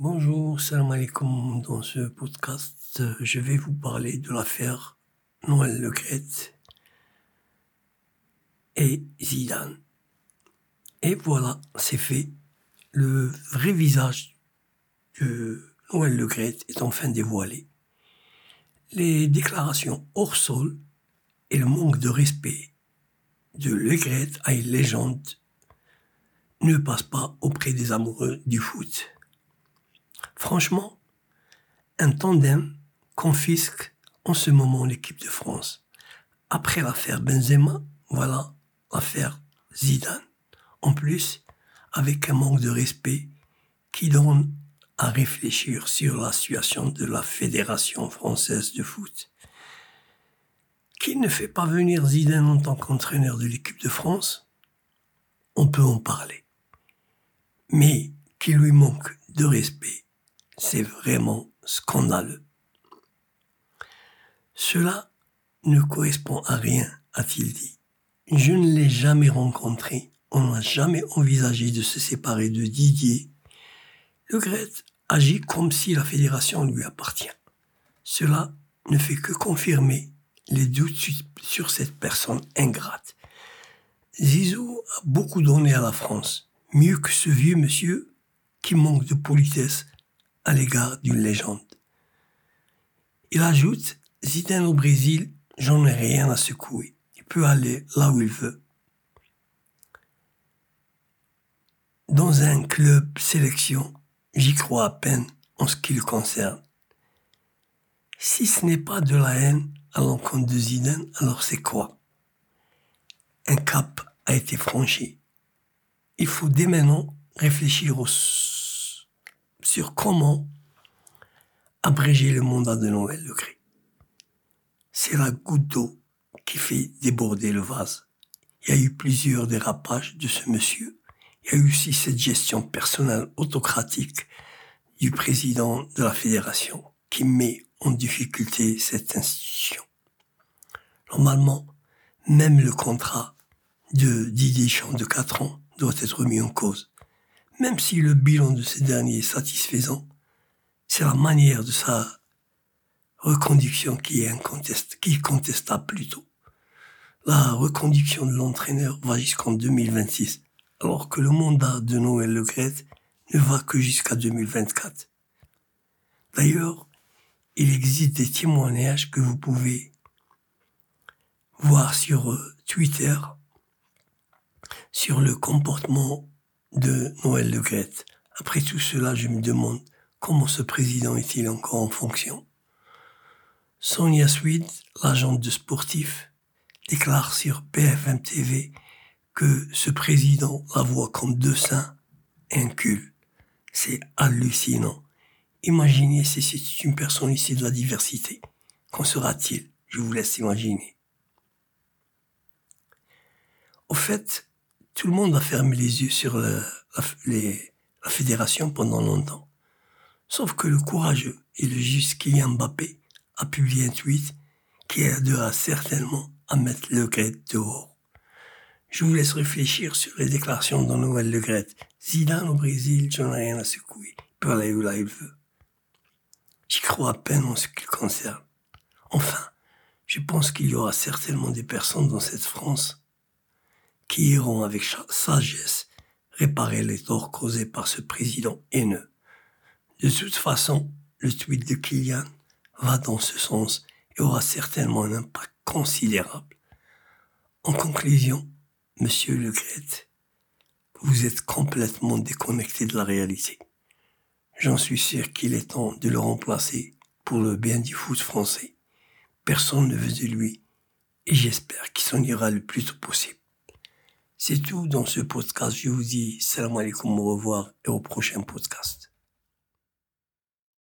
Bonjour, salam alaikum. Dans ce podcast, je vais vous parler de l'affaire Noël Le et Zidane. Et voilà, c'est fait. Le vrai visage de Noël Le est enfin dévoilé. Les déclarations hors sol et le manque de respect de Le à une légende ne passent pas auprès des amoureux du foot. Franchement, un tandem confisque en ce moment l'équipe de France. Après l'affaire Benzema, voilà l'affaire Zidane. En plus, avec un manque de respect qui donne à réfléchir sur la situation de la Fédération française de foot. Qui ne fait pas venir Zidane en tant qu'entraîneur de l'équipe de France? On peut en parler. Mais qui lui manque de respect c'est vraiment scandaleux. Cela ne correspond à rien, a-t-il dit. Je ne l'ai jamais rencontré. On n'a jamais envisagé de se séparer de Didier. Le Gret agit comme si la fédération lui appartient. Cela ne fait que confirmer les doutes sur cette personne ingrate. Zizou a beaucoup donné à la France, mieux que ce vieux monsieur qui manque de politesse à l'égard d'une légende. Il ajoute, Zidane au Brésil, j'en ai rien à secouer. Il peut aller là où il veut. Dans un club sélection, j'y crois à peine en ce qui le concerne. Si ce n'est pas de la haine à l'encontre de Zidane, alors c'est quoi? Un cap a été franchi. Il faut dès maintenant réfléchir au sur comment abréger le mandat de Noël Le Gris. C'est la goutte d'eau qui fait déborder le vase. Il y a eu plusieurs dérapages de ce monsieur. Il y a eu aussi cette gestion personnelle autocratique du président de la fédération qui met en difficulté cette institution. Normalement, même le contrat de Didier Champ de 4 ans doit être mis en cause. Même si le bilan de ces derniers est satisfaisant, c'est la manière de sa reconduction qui est qui est contestable plutôt. La reconduction de l'entraîneur va jusqu'en 2026, alors que le mandat de Noël Le ne va que jusqu'à 2024. D'ailleurs, il existe des témoignages que vous pouvez voir sur euh, Twitter sur le comportement de Noël Grette. Après tout cela, je me demande comment ce président est-il encore en fonction. Sonia Swede, l'agente de sportif, déclare sur BFM TV que ce président la voit comme deux saints un cul. C'est hallucinant. Imaginez si c'est une personne ici de la diversité. Qu'en sera-t-il? Je vous laisse imaginer. Au fait, tout le monde a fermé les yeux sur la, la fédération pendant longtemps. Sauf que le courageux et le juste Kylian Mbappé a publié un tweet qui aidera certainement à mettre le Gret dehors. Je vous laisse réfléchir sur les déclarations de Noël Le Gret. Zidane au Brésil, j'en ai rien à secouer. Il peut aller où là il veut. J'y crois à peine en ce qui le concerne. Enfin, je pense qu'il y aura certainement des personnes dans cette France qui iront avec sagesse réparer les torts causés par ce président haineux. De toute façon, le tweet de Kylian va dans ce sens et aura certainement un impact considérable. En conclusion, Monsieur Le Gret, vous êtes complètement déconnecté de la réalité. J'en suis sûr qu'il est temps de le remplacer pour le bien du foot français. Personne ne veut de lui et j'espère qu'il s'en ira le plus tôt possible. C'est tout dans ce podcast. Je vous dis salam alaikum, au revoir et au prochain podcast.